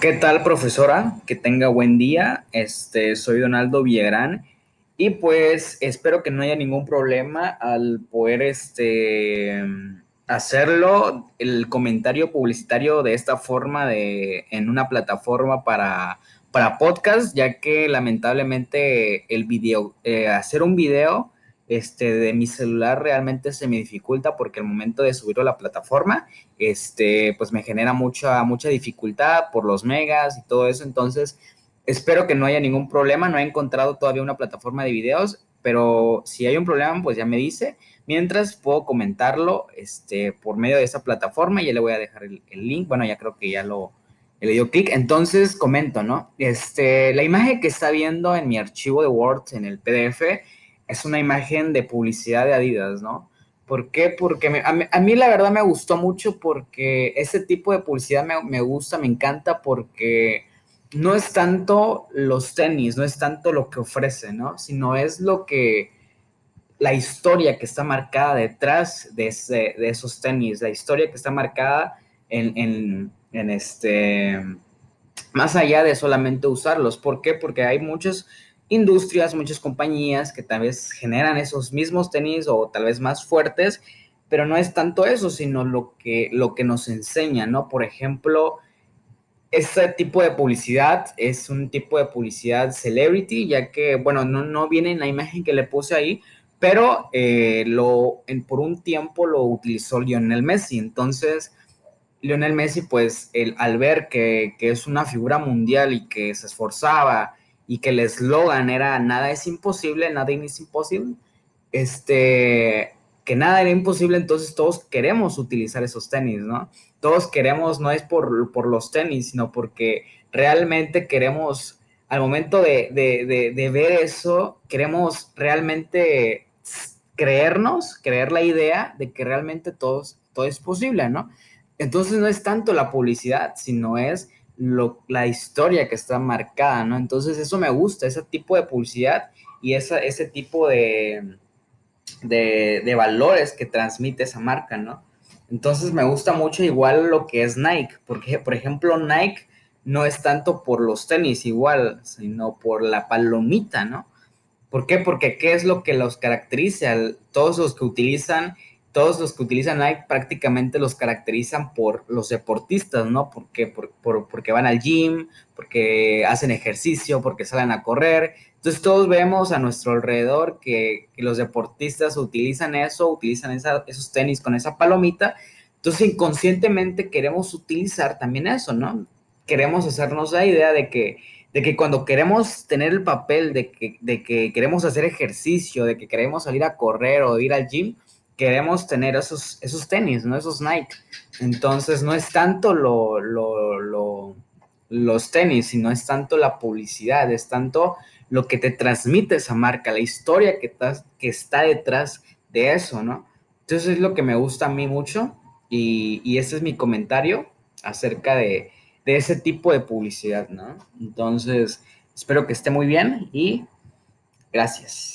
¿Qué tal, profesora? Que tenga buen día. Este, soy Donaldo Villagrán y pues espero que no haya ningún problema al poder este hacerlo el comentario publicitario de esta forma de en una plataforma para para podcast, ya que lamentablemente el video eh, hacer un video este, de mi celular realmente se me dificulta porque el momento de subirlo a la plataforma, este, pues me genera mucha, mucha dificultad por los megas y todo eso. Entonces, espero que no haya ningún problema. No he encontrado todavía una plataforma de videos, pero si hay un problema, pues ya me dice. Mientras puedo comentarlo este, por medio de esa plataforma, ya le voy a dejar el, link. Bueno, ya creo que ya lo, le dio clic. Entonces comento, ¿no? Este, la imagen que está viendo en mi archivo de Word, en el PDF, es una imagen de publicidad de Adidas, ¿no? ¿Por qué? Porque a, mí, la verdad me gustó mucho porque ese tipo de publicidad me, gusta, me encanta porque no es tanto los tenis, no es tanto lo que ofrece, ¿no? Sino es lo que, la historia que está marcada detrás de, de esos tenis, la historia que está marcada en, en este, más allá de solamente usarlos. ¿Por qué? Porque hay muchos industrias, muchas compañías que tal vez generan esos mismos tenis o tal vez más fuertes, pero no es tanto eso, sino lo que, lo que nos enseña, ¿no? Por ejemplo, este tipo de publicidad es un tipo de publicidad celebrity, ya que, bueno, no, no viene en la imagen que le puse ahí, pero eh, lo, en, por un tiempo lo utilizó Lionel Messi. Entonces, Lionel Messi, pues, el, al ver que, que es una figura mundial y que se esforzaba, y que el eslogan era nada es imposible, nada es imposible, este, que nada era imposible, entonces todos queremos utilizar esos tenis, ¿no? Todos queremos, no es por, por los tenis, sino porque realmente queremos, al momento de, de, de, ver eso, queremos realmente creernos, creer la idea de que realmente todo es posible, ¿no? Entonces no es tanto la publicidad, sino es la historia que está marcada, ¿no? Entonces eso me gusta, ese tipo de publicidad y esa, ese tipo de, de, valores que transmite esa marca, ¿no? Entonces me gusta mucho igual lo que es Nike, porque por ejemplo Nike no es tanto por los tenis igual, sino por la palomita, ¿no? ¿Por qué? Porque ¿qué es lo que los caracteriza? Todos los que utilizan todos los que utilizan Nike prácticamente los caracterizan por los deportistas, ¿no? Porque, por, porque van al gym, porque hacen ejercicio, porque salen a correr. Entonces todos vemos a nuestro alrededor que, los deportistas utilizan eso, utilizan esos tenis con esa palomita. Entonces inconscientemente queremos utilizar también eso, ¿no? Queremos hacernos la idea de que, de que cuando queremos tener el papel de que, de que queremos hacer ejercicio, de que queremos salir a correr o ir al gym, queremos tener esos, esos tenis, ¿no? Esos Nike. Entonces, no es tanto lo, los tenis, sino es tanto la publicidad, es tanto lo que te transmite esa marca, la historia que, está detrás de eso, ¿no? Entonces, es lo que me gusta a mí mucho y, y ese es mi comentario acerca de, de ese tipo de publicidad, ¿no? Entonces, espero que esté muy bien y gracias.